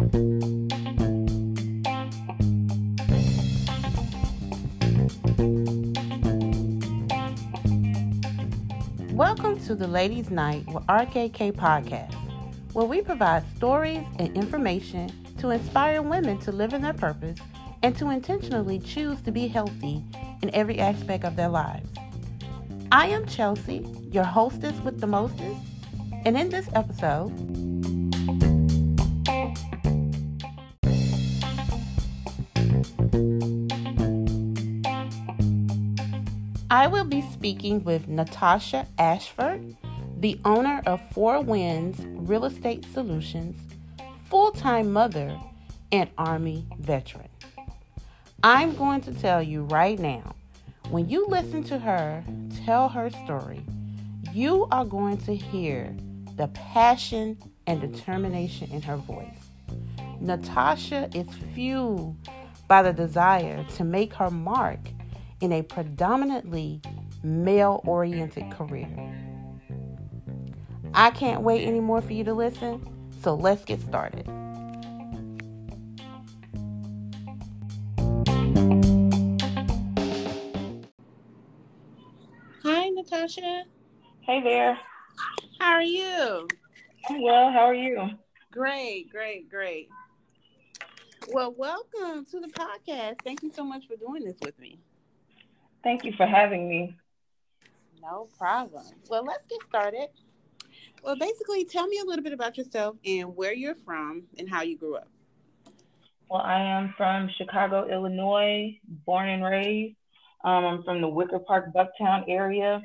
Welcome to the Ladies' Night with RKK Podcast, where we provide stories and information to inspire women to live in their purpose and to intentionally choose to be healthy in every aspect of their lives. I am Chelsea, your hostess with the mostest, and in this episode, I will be speaking with Natasha Ashford, the owner of Four Winds Real Estate Solutions, full time mother, and Army veteran. I'm going to tell you right now when you listen to her tell her story, you are going to hear the passion and determination in her voice. Natasha is fueled by the desire to make her mark in a predominantly male oriented career. I can't wait anymore for you to listen, so let's get started. Hi, Natasha. Hey there. How are you? I'm well. How are you? Great, great, great. Well, welcome to the podcast. Thank you so much for doing this with me. Thank you for having me. No problem. Well, let's get started. Well, basically, tell me a little bit about yourself and where you're from and how you grew up. Well, I am from Chicago, Illinois, born and raised. Um, I'm from the Wicker Park, Bucktown area.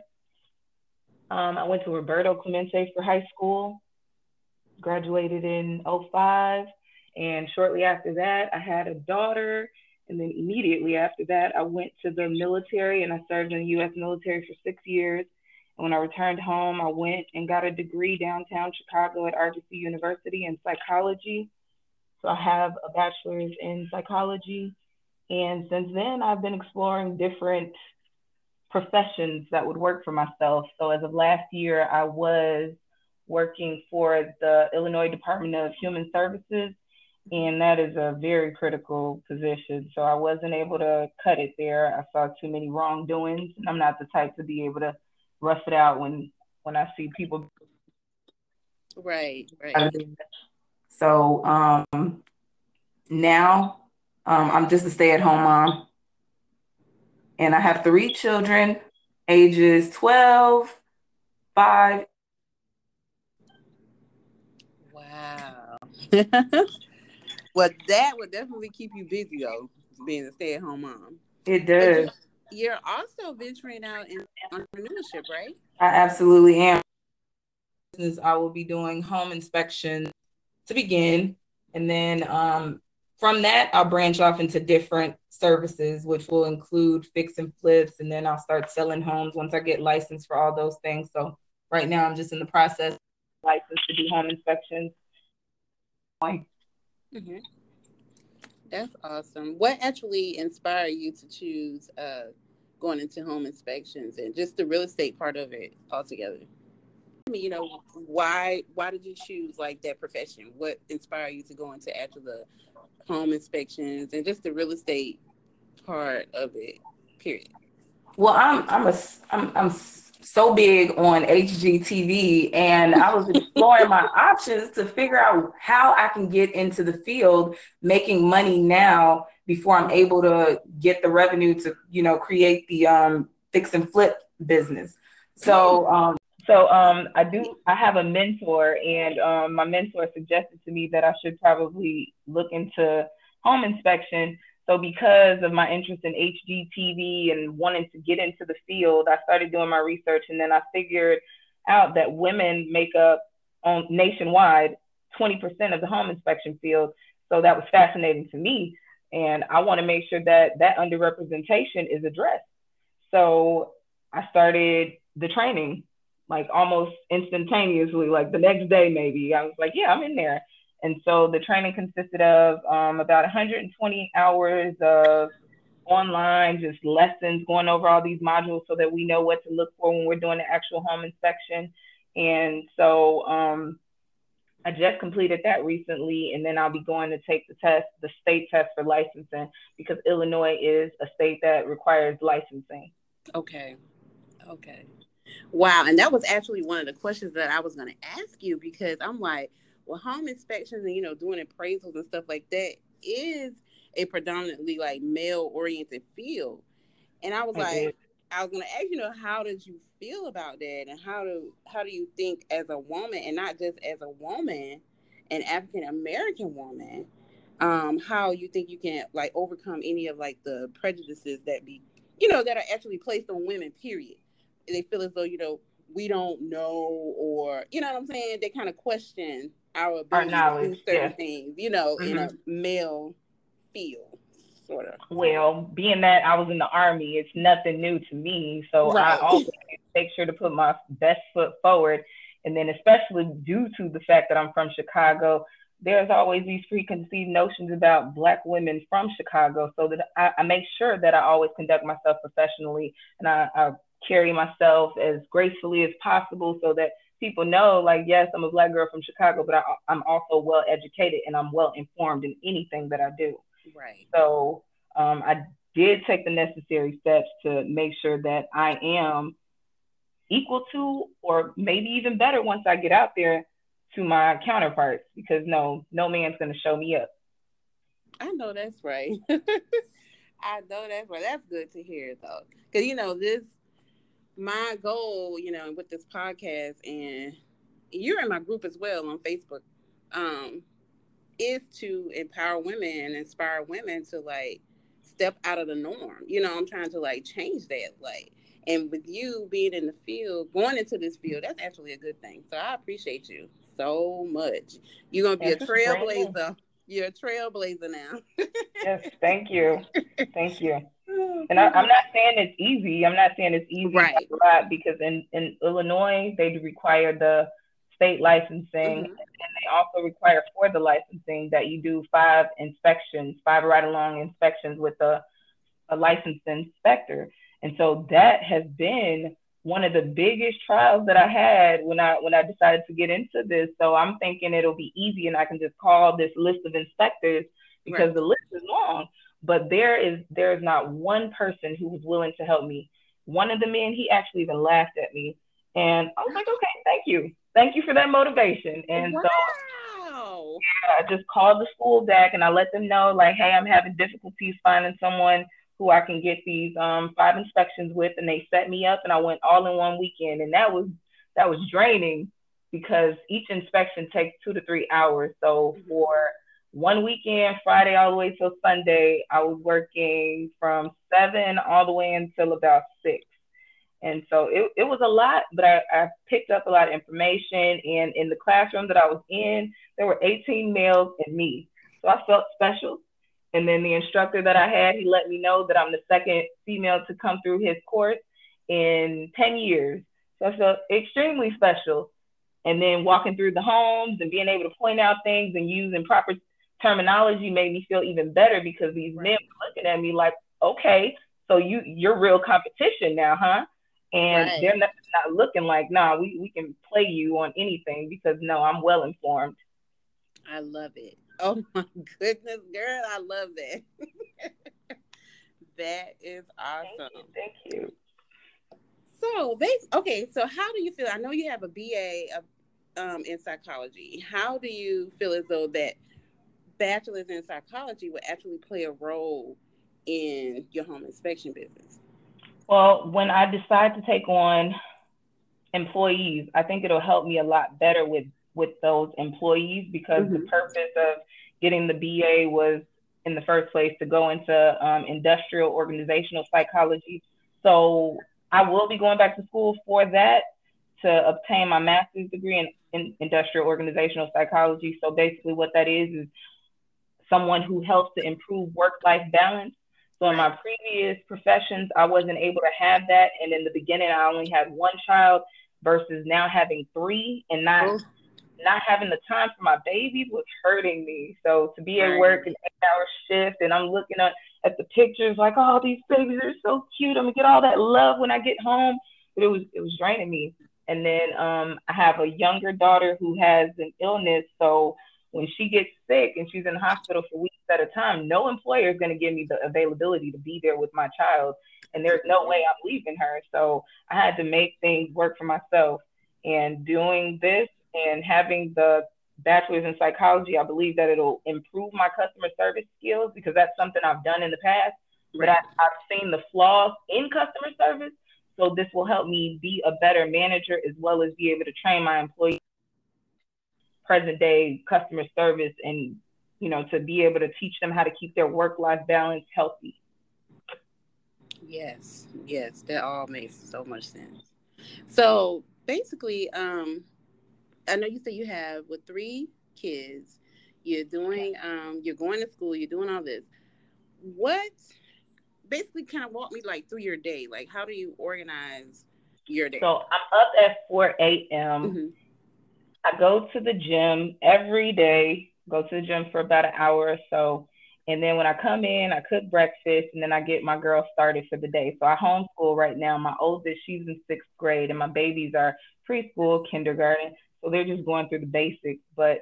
Um, I went to Roberto Clemente for high school, graduated in 05. And shortly after that, I had a daughter and then immediately after that, I went to the military and I served in the US military for six years. And when I returned home, I went and got a degree downtown Chicago at Argosy University in psychology. So I have a bachelor's in psychology. And since then, I've been exploring different professions that would work for myself. So as of last year, I was working for the Illinois Department of Human Services and that is a very critical position. So I wasn't able to cut it there. I saw too many wrongdoings. and I'm not the type to be able to rough it out when when I see people. Right, right. So um, now um, I'm just a stay-at-home mom, and I have three children, ages 12, 5. Wow. Well, that would definitely keep you busy though, being a stay-at-home mom. It does. You're also venturing out in entrepreneurship, right? I absolutely am. I will be doing home inspections to begin, and then um, from that, I'll branch off into different services, which will include fix and flips, and then I'll start selling homes once I get licensed for all those things. So right now, I'm just in the process license to do home inspections. Mm-hmm. That's awesome. What actually inspired you to choose uh, going into home inspections and just the real estate part of it altogether? I mean, you know, why why did you choose like that profession? What inspired you to go into after the home inspections and just the real estate part of it? Period. Well, I'm I'm a I'm I'm so big on HGTV and I was exploring my options to figure out how I can get into the field making money now before I'm able to get the revenue to, you know, create the um, fix and flip business. So, um, so um, I do. I have a mentor, and um, my mentor suggested to me that I should probably look into home inspection so because of my interest in HGTV and wanting to get into the field, I started doing my research and then I figured out that women make up on nationwide 20% of the home inspection field. So that was fascinating to me. And I want to make sure that that underrepresentation is addressed. So I started the training like almost instantaneously, like the next day, maybe. I was like, yeah, I'm in there. And so the training consisted of um, about 120 hours of online, just lessons going over all these modules so that we know what to look for when we're doing the actual home inspection. And so um, I just completed that recently, and then I'll be going to take the test, the state test for licensing, because Illinois is a state that requires licensing. Okay. Okay. Wow. And that was actually one of the questions that I was going to ask you because I'm like, well, home inspections and, you know, doing appraisals and stuff like that is a predominantly like male oriented field. And I was I like, did. I was gonna ask you know how did you feel about that and how do how do you think as a woman and not just as a woman an African American woman um how you think you can like overcome any of like the prejudices that be you know that are actually placed on women period they feel as though you know we don't know or you know what I'm saying they kind of question our ability our to do certain yeah. things you know mm-hmm. in a male field sort of. Well, being that I was in the army, it's nothing new to me. So right. I always make sure to put my best foot forward. And then, especially due to the fact that I'm from Chicago, there's always these preconceived notions about Black women from Chicago. So that I, I make sure that I always conduct myself professionally and I, I carry myself as gracefully as possible so that people know, like, yes, I'm a Black girl from Chicago, but I, I'm also well educated and I'm well informed in anything that I do. Right. So um, I did take the necessary steps to make sure that I am equal to, or maybe even better once I get out there to my counterparts, because no, no man's going to show me up. I know that's right. I know that's right. That's good to hear, though, because you know this. My goal, you know, with this podcast, and you're in my group as well on Facebook. Um, is to empower women and inspire women to like step out of the norm. You know, I'm trying to like change that. Like, and with you being in the field, going into this field, that's actually a good thing. So I appreciate you so much. You're gonna be that's a trailblazer. You're a trailblazer now. yes, thank you, thank you. And I, am not saying it's easy. I'm not saying it's easy, right? Because in in Illinois, they require the state licensing, mm-hmm. and they also require for the licensing that you do five inspections, five ride-along inspections with a, a licensed inspector. And so that has been one of the biggest trials that I had when I when I decided to get into this. So I'm thinking it'll be easy and I can just call this list of inspectors because right. the list is long. But there is there is not one person who was willing to help me. One of the men, he actually even laughed at me. And I was like, okay, thank you thank you for that motivation. And wow. so yeah, I just called the school back and I let them know like, hey, I'm having difficulties finding someone who I can get these um, five inspections with, and they set me up, and I went all in one weekend, and that was that was draining because each inspection takes two to three hours. So mm-hmm. for one weekend, Friday all the way till Sunday, I was working from seven all the way until about six. And so it, it was a lot, but I, I picked up a lot of information. And in the classroom that I was in, there were 18 males and me. So I felt special. And then the instructor that I had, he let me know that I'm the second female to come through his course in 10 years. So I felt extremely special. And then walking through the homes and being able to point out things and using proper terminology made me feel even better because these right. men were looking at me like, okay, so you you're real competition now, huh? and right. they're not, not, looking like, nah, we, we can play you on anything because no, I'm well informed. I love it. Oh my goodness, girl, I love that. that is awesome. Thank you. Thank you. So, okay, so how do you feel? I know you have a BA of, um, in psychology. How do you feel as though that bachelor's in psychology would actually play a role in your home inspection business? Well, when I decide to take on employees, I think it'll help me a lot better with with those employees because mm-hmm. the purpose of getting the BA was in the first place to go into um, industrial organizational psychology. So I will be going back to school for that to obtain my master's degree in, in industrial organizational psychology. So basically, what that is is someone who helps to improve work life balance so in my previous professions, I wasn't able to have that. And in the beginning, I only had one child versus now having three and not oh. not having the time for my babies was hurting me. So to be at work an eight hour shift and I'm looking at, at the pictures like, oh, these babies are so cute. I'm gonna get all that love when I get home. But it was it was draining me. And then um, I have a younger daughter who has an illness. So when she gets sick and she's in the hospital for weeks at a time, no employer is going to give me the availability to be there with my child. And there's no way I'm leaving her. So I had to make things work for myself. And doing this and having the bachelor's in psychology, I believe that it'll improve my customer service skills because that's something I've done in the past. But I, I've seen the flaws in customer service. So this will help me be a better manager as well as be able to train my employees present day customer service and you know to be able to teach them how to keep their work life balance healthy. Yes, yes, that all makes so much sense. So basically, um, I know you said you have with three kids, you're doing, um, you're going to school, you're doing all this. What basically kind of walk me like through your day? Like, how do you organize your day? So I'm up at 4 a.m. Mm-hmm. I go to the gym every day, go to the gym for about an hour or so. And then when I come in, I cook breakfast and then I get my girls started for the day. So I homeschool right now. My oldest, she's in sixth grade, and my babies are preschool, kindergarten. So they're just going through the basics. But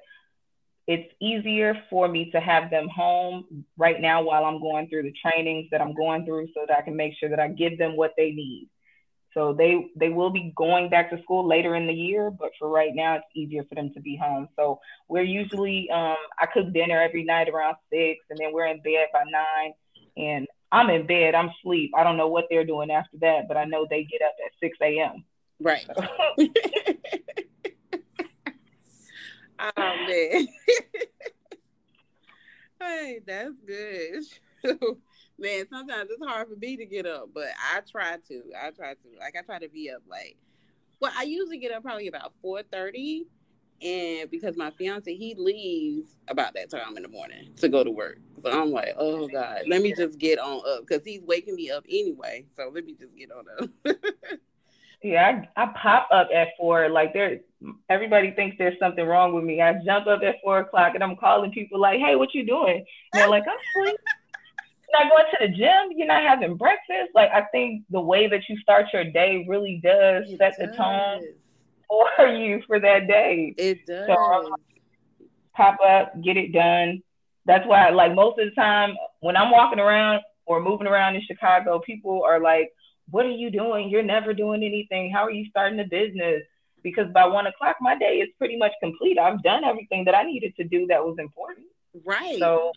it's easier for me to have them home right now while I'm going through the trainings that I'm going through so that I can make sure that I give them what they need. So they they will be going back to school later in the year, but for right now it's easier for them to be home. So we're usually um, I cook dinner every night around six, and then we're in bed by nine. And I'm in bed, I'm asleep. I don't know what they're doing after that, but I know they get up at six a.m. Right. oh man. hey, that's good. man, sometimes it's hard for me to get up, but I try to. I try to. Like I try to be up like well, I usually get up probably about four thirty. And because my fiance he leaves about that time in the morning to go to work. So I'm like, oh God, let me just get on up because he's waking me up anyway. So let me just get on up. Yeah, I, I pop up at four. Like there, everybody thinks there's something wrong with me. I jump up at four o'clock and I'm calling people like, "Hey, what you doing?" And they're like, "I'm sleeping." Not going to the gym. You're not having breakfast. Like I think the way that you start your day really does it set does. the tone for you for that day. It does. So um, pop up, get it done. That's why, like most of the time, when I'm walking around or moving around in Chicago, people are like what are you doing? You're never doing anything. How are you starting a business? Because by one o'clock, my day is pretty much complete. I've done everything that I needed to do that was important. Right. So,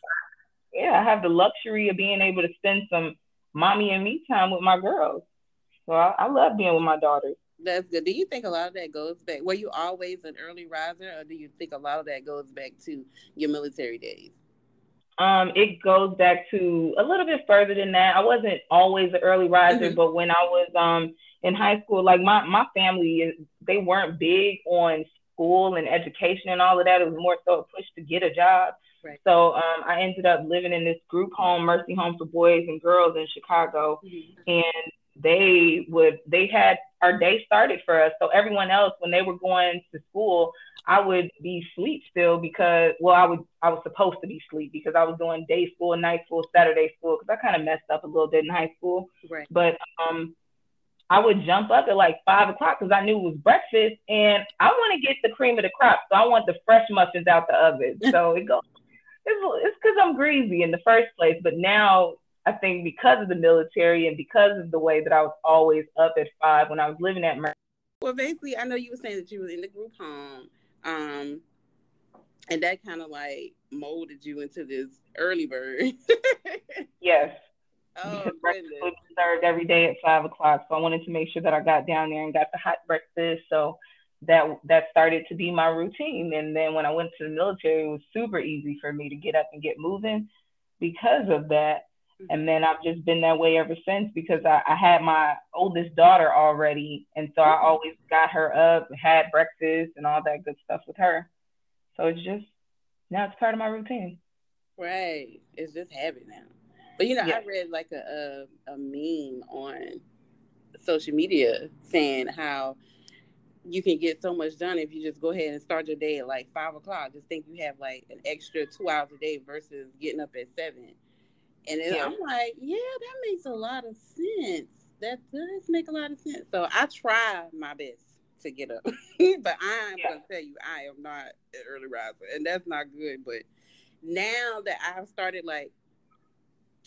yeah, I have the luxury of being able to spend some mommy and me time with my girls. So I, I love being with my daughters. That's good. Do you think a lot of that goes back? Were you always an early riser, or do you think a lot of that goes back to your military days? Um, it goes back to a little bit further than that. I wasn't always an early riser, mm-hmm. but when I was um in high school, like my my family, they weren't big on school and education and all of that. It was more so a push to get a job. Right. So um, I ended up living in this group home, Mercy Home for Boys and Girls in Chicago, mm-hmm. and they would they had our day started for us. So everyone else, when they were going to school, I would be sleep still because well, I would I was supposed to be sleep because I was doing day school, night school, Saturday school because I kind of messed up a little bit in high school. Right. But um, I would jump up at like five o'clock because I knew it was breakfast, and I want to get the cream of the crop, so I want the fresh muffins out the oven. So it goes. It's because I'm greasy in the first place, but now I think because of the military and because of the way that I was always up at five when I was living at Mer- well, basically, I know you were saying that you were in the group home, um, and that kind of like molded you into this early bird. yes. Oh, because breakfast was served every day at five o'clock, so I wanted to make sure that I got down there and got the hot breakfast. So that that started to be my routine. And then when I went to the military, it was super easy for me to get up and get moving because of that. Mm-hmm. And then I've just been that way ever since because I, I had my oldest daughter already. And so I mm-hmm. always got her up, had breakfast and all that good stuff with her. So it's just, now it's part of my routine. Right. It's just habit now. But you know, yeah. I read like a, a, a meme on social media saying how you can get so much done if you just go ahead and start your day at like five o'clock. Just think you have like an extra two hours a day versus getting up at seven. And yeah. I'm like, yeah, that makes a lot of sense. That does make a lot of sense. So I try my best to get up. but I'm yeah. gonna tell you, I am not an early riser, and that's not good. But now that I've started like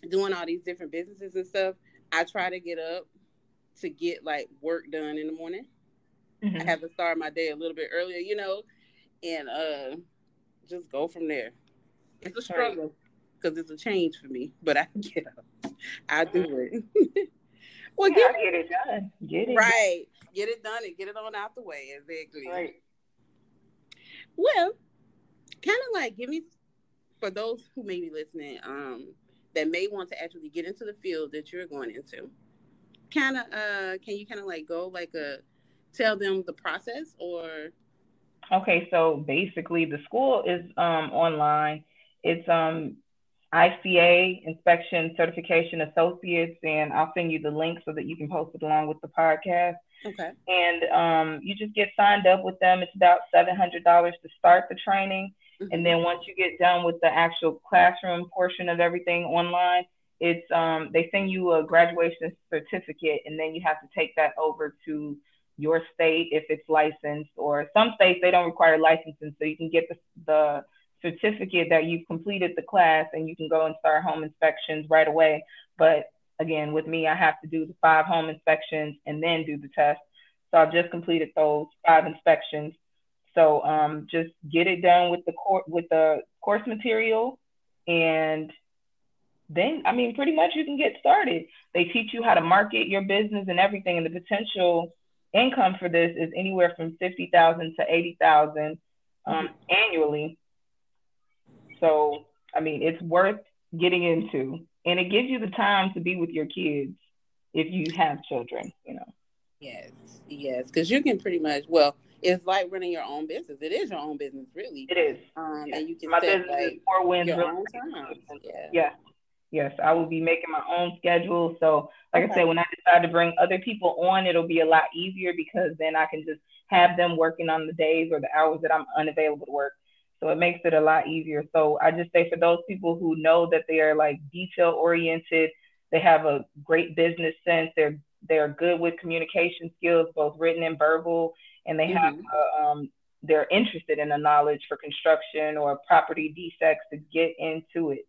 doing all these different businesses and stuff, I try to get up to get like work done in the morning. Mm-hmm. I have to start my day a little bit earlier, you know, and uh just go from there. It's a struggle because it's a change for me, but I get up. I do mm-hmm. it. well, yeah, get, get it done. Get it right. Get it done and get it on out the way. Exactly. Right. Well, kind of like give me for those who may be listening, um, that may want to actually get into the field that you're going into. Kind of, uh, can you kind of like go like a tell them the process or? Okay, so basically, the school is um, online. It's um, ICA Inspection Certification Associates, and I'll send you the link so that you can post it along with the podcast. Okay. And um, you just get signed up with them. It's about seven hundred dollars to start the training, mm-hmm. and then once you get done with the actual classroom portion of everything online, it's um, they send you a graduation certificate, and then you have to take that over to your state if it's licensed, or some states they don't require licensing, so you can get the the certificate that you've completed the class and you can go and start home inspections right away. But again, with me, I have to do the five home inspections and then do the test. So I've just completed those five inspections. So um, just get it done with the course with the course material, and then I mean, pretty much you can get started. They teach you how to market your business and everything, and the potential income for this is anywhere from fifty thousand to eighty thousand um, annually. So, I mean, it's worth getting into. And it gives you the time to be with your kids if you have children, you know. Yes, yes. Because you can pretty much, well, it's like running your own business. It is your own business, really. It is. Um, yeah. And you can My set, business like, is Four Winds. your own time. Yeah. yeah. Yes, I will be making my own schedule. So, like okay. I said, when I decide to bring other people on, it'll be a lot easier because then I can just have them working on the days or the hours that I'm unavailable to work. So it makes it a lot easier. So I just say for those people who know that they are like detail oriented, they have a great business sense, they're they're good with communication skills, both written and verbal, and they mm-hmm. have uh, um, they're interested in the knowledge for construction or property defects to get into it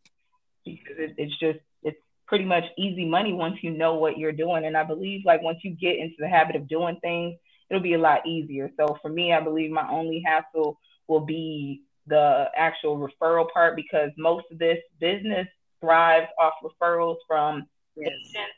because it, it's just it's pretty much easy money once you know what you're doing. And I believe like once you get into the habit of doing things, it'll be a lot easier. So for me, I believe my only hassle will be the actual referral part because most of this business thrives off referrals from yes. agents.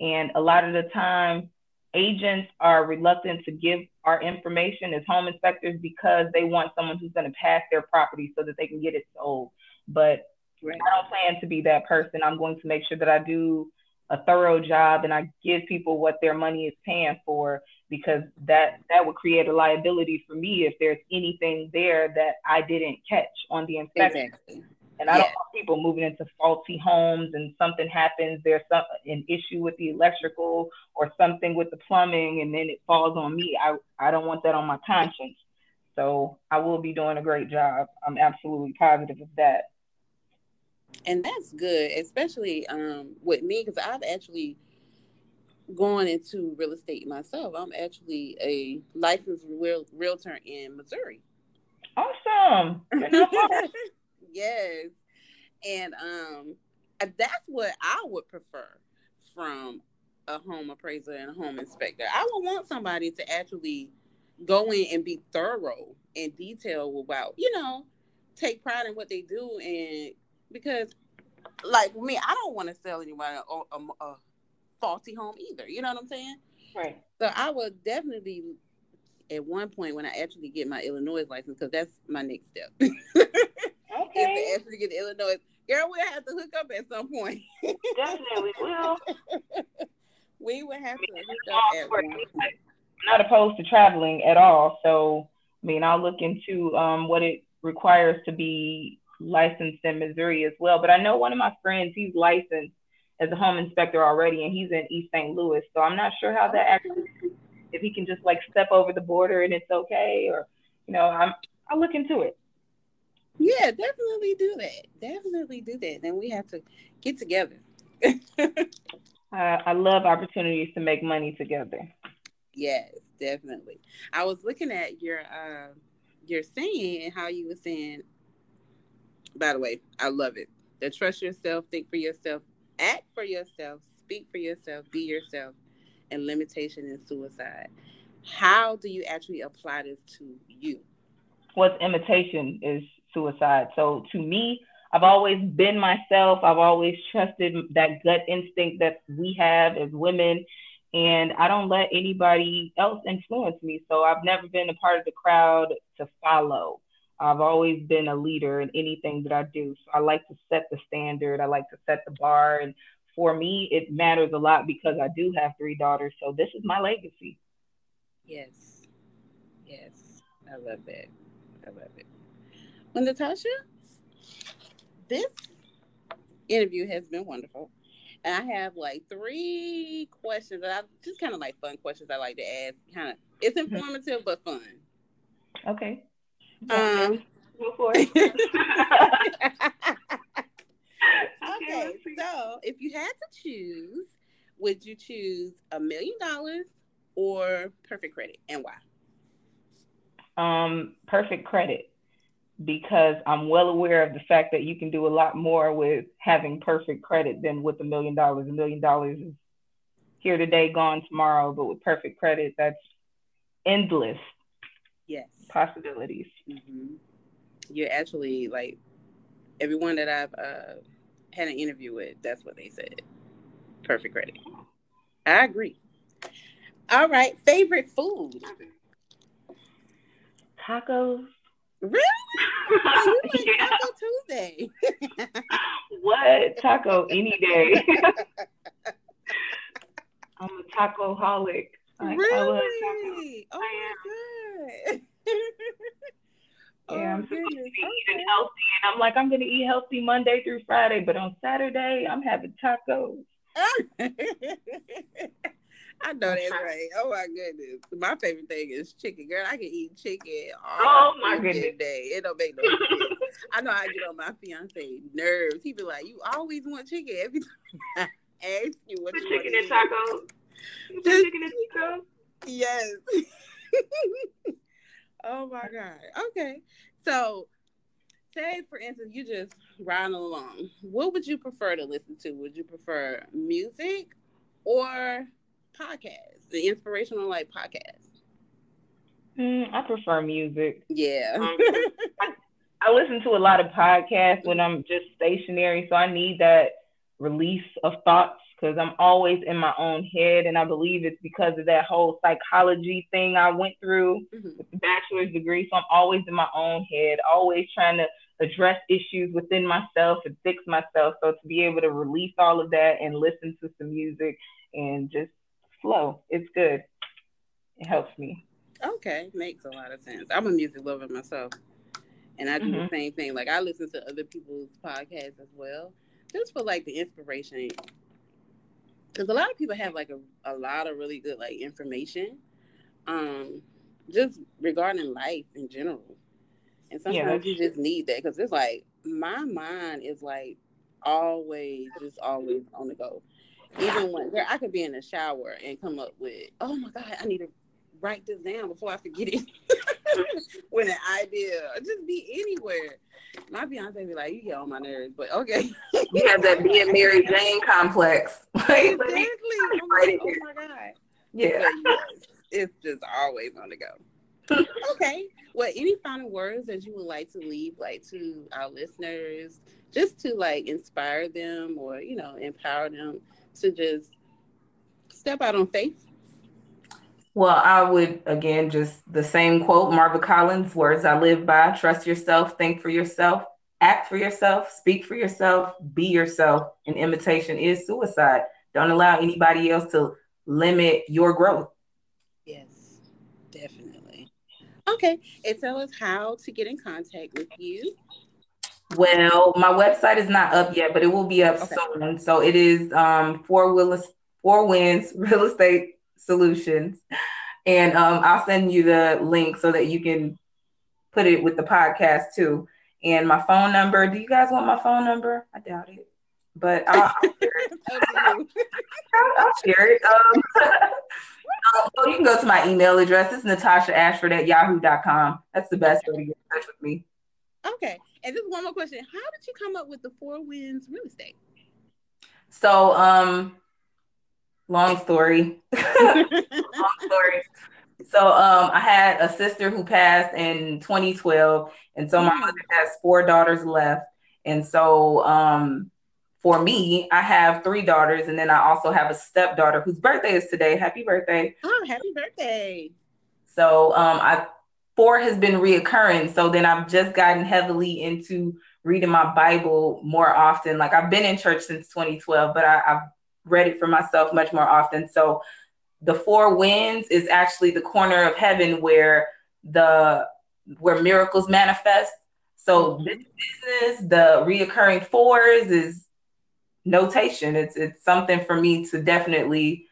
And a lot of the time, agents are reluctant to give our information as home inspectors because they want someone who's going to pass their property so that they can get it sold. But right. I don't plan to be that person. I'm going to make sure that I do a thorough job and I give people what their money is paying for because that that would create a liability for me if there's anything there that I didn't catch on the inspection. Exactly. And I yeah. don't want people moving into faulty homes and something happens, there's some an issue with the electrical or something with the plumbing and then it falls on me. I, I don't want that on my conscience. So I will be doing a great job. I'm absolutely positive of that and that's good, especially um, with me because I've actually gone into real estate myself. I'm actually a licensed real realtor in Missouri. Awesome. yes, and um, that's what I would prefer from a home appraiser and a home inspector. I would want somebody to actually go in and be thorough and detailed about, you know, take pride in what they do and because like me, I don't want to sell anybody a, a, a, faulty home either. You know what I'm saying? Right. So I would definitely, at one point, when I actually get my Illinois license, because that's my next step. okay. to actually get the Illinois, girl, we'll have to hook up at some point. Definitely will. we would have to hook up at one point. I'm not opposed to traveling at all. So, I mean, I'll look into um, what it requires to be licensed in Missouri as well. But I know one of my friends, he's licensed as a home inspector already, and he's in East St. Louis. So I'm not sure how that actually, if he can just like step over the border and it's okay, or you know, I'm I'll look into it. Yeah, definitely do that. Definitely do that. Then we have to get together. uh, I love opportunities to make money together. Yes, definitely. I was looking at your uh, your saying and how you were saying. By the way, I love it. The trust yourself, think for yourself, act for yourself, speak for yourself, be yourself, and limitation and suicide. How do you actually apply this to you? What's imitation is suicide. So to me, I've always been myself. I've always trusted that gut instinct that we have as women. And I don't let anybody else influence me. So I've never been a part of the crowd to follow. I've always been a leader in anything that I do. So I like to set the standard. I like to set the bar. And for me, it matters a lot because I do have three daughters. So this is my legacy. Yes. Yes. I love that. I love it. Well, Natasha, this interview has been wonderful. And I have like three questions that I just kind of like fun questions I like to ask. Kind of, it's mm-hmm. informative but fun. Okay. Um, go for it. okay, so if you had to choose, would you choose a million dollars or perfect credit, and why? Um, perfect credit because I'm well aware of the fact that you can do a lot more with having perfect credit than with a million dollars. A million dollars is here today, gone tomorrow, but with perfect credit, that's endless. Yes. Possibilities. Mm-hmm. You're actually like everyone that I've uh, had an interview with, that's what they said. Perfect credit. I agree. All right. Favorite food? Tacos. Really? you like yeah. Taco Tuesday. what? Taco any day. I'm a taco holic. Like, really? Oh my god. yeah, oh I'm oh, supposed to be eating healthy, and I'm like, I'm gonna eat healthy Monday through Friday, but on Saturday I'm having tacos. I know that's right. Oh my goodness. My favorite thing is chicken. Girl, I can eat chicken all oh my goodness. day. It don't make no sense. I know I get on my fiance nerves. He be like, You always want chicken every time I ask you what you chicken and tacos. Just, chicken and tacos. Yes. oh my God. Okay. So say for instance you just riding along. What would you prefer to listen to? Would you prefer music or podcasts, the inspirational like podcasts? Mm, I prefer music. Yeah. Um, I, I listen to a lot of podcasts when I'm just stationary, so I need that release of thoughts because I'm always in my own head, and I believe it's because of that whole psychology thing I went through mm-hmm. with the bachelor's degree. So I'm always in my own head, always trying to address issues within myself and fix myself. So to be able to release all of that and listen to some music and just flow. It's good. It helps me. Okay, makes a lot of sense. I'm a music lover myself, and I do mm-hmm. the same thing. Like I listen to other people's podcasts as well, just for like the inspiration. Because a lot of people have like a, a lot of really good like information, um, just regarding life in general. And sometimes yeah, you just need that because it's like my mind is like always just always on the go even when girl, I could be in the shower and come up with, oh my God, I need to write this down before I forget it. with an idea, just be anywhere. My fiance be like, you get on my nerves, but okay. you have that being Mary Jane complex. exactly. oh, my, oh my God. Yeah. Yes, it's just always on the go. okay. Well, any final words that you would like to leave, like to our listeners, just to like inspire them or you know empower them to just step out on faith? Well, I would again just the same quote, Marva Collins, words I live by trust yourself, think for yourself, act for yourself, speak for yourself, be yourself. And imitation is suicide. Don't allow anybody else to limit your growth. Yes, definitely. Okay. And tell us how to get in contact with you. Well, my website is not up yet, but it will be up okay. soon. So it is um, Four Willis Four Winds Real Estate Solutions, and um, I'll send you the link so that you can put it with the podcast too. And my phone number. Do you guys want my phone number? I doubt it. but I'll, I'll share it. I'll, I'll share it. Um, um, well, you can go to my email address. It's Natasha Ashford at yahoo.com. That's the best way to get in touch with me. Okay. And just one more question. How did you come up with the Four Winds real estate? So, um, long story. long story. So, um, I had a sister who passed in 2012, and so my mm. mother has four daughters left. And so, um, for me, I have three daughters, and then I also have a stepdaughter whose birthday is today. Happy birthday! Oh, happy birthday! So, um, I four has been reoccurring. So then I've just gotten heavily into reading my Bible more often. Like I've been in church since 2012, but I, have read it for myself much more often. So the four winds is actually the corner of heaven where the where miracles manifest. So mm-hmm. this business, the reoccurring fours is notation. It's it's something for me to definitely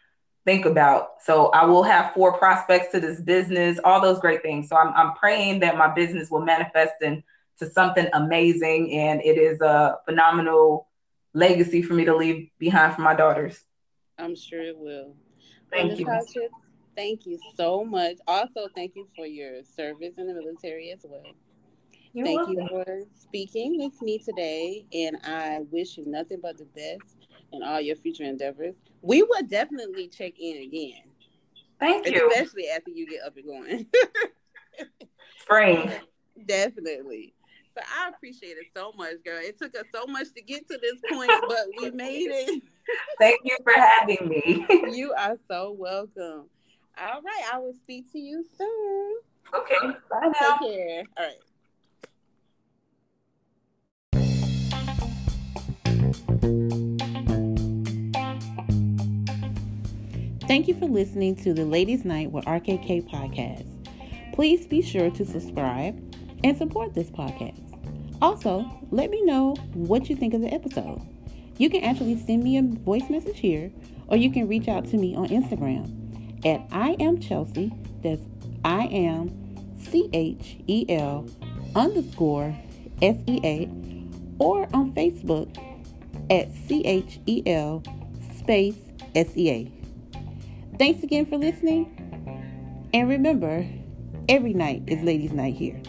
think about. So I will have four prospects to this business, all those great things. So I'm I'm praying that my business will manifest into something amazing and it is a phenomenal legacy for me to leave behind for my daughters. I'm sure it will. Thank well, you. thank you so much. Also, thank you for your service in the military as well. You're thank welcome. you for speaking with me today, and I wish you nothing but the best in all your future endeavors. We will definitely check in again. Thank you. Especially after you get up and going. Spring. Definitely. So I appreciate it so much, girl. It took us so much to get to this point, but we made it. Thank you for having me. you are so welcome. All right, I will speak to you soon. Okay, bye now. Take care. All right. Thank you for listening to the Ladies Night with RKK podcast. Please be sure to subscribe and support this podcast. Also, let me know what you think of the episode. You can actually send me a voice message here, or you can reach out to me on Instagram at I am Chelsea. That's I am C H E L underscore S E A, or on Facebook at C H E L space S E A. Thanks again for listening. And remember, every night is Ladies' Night here.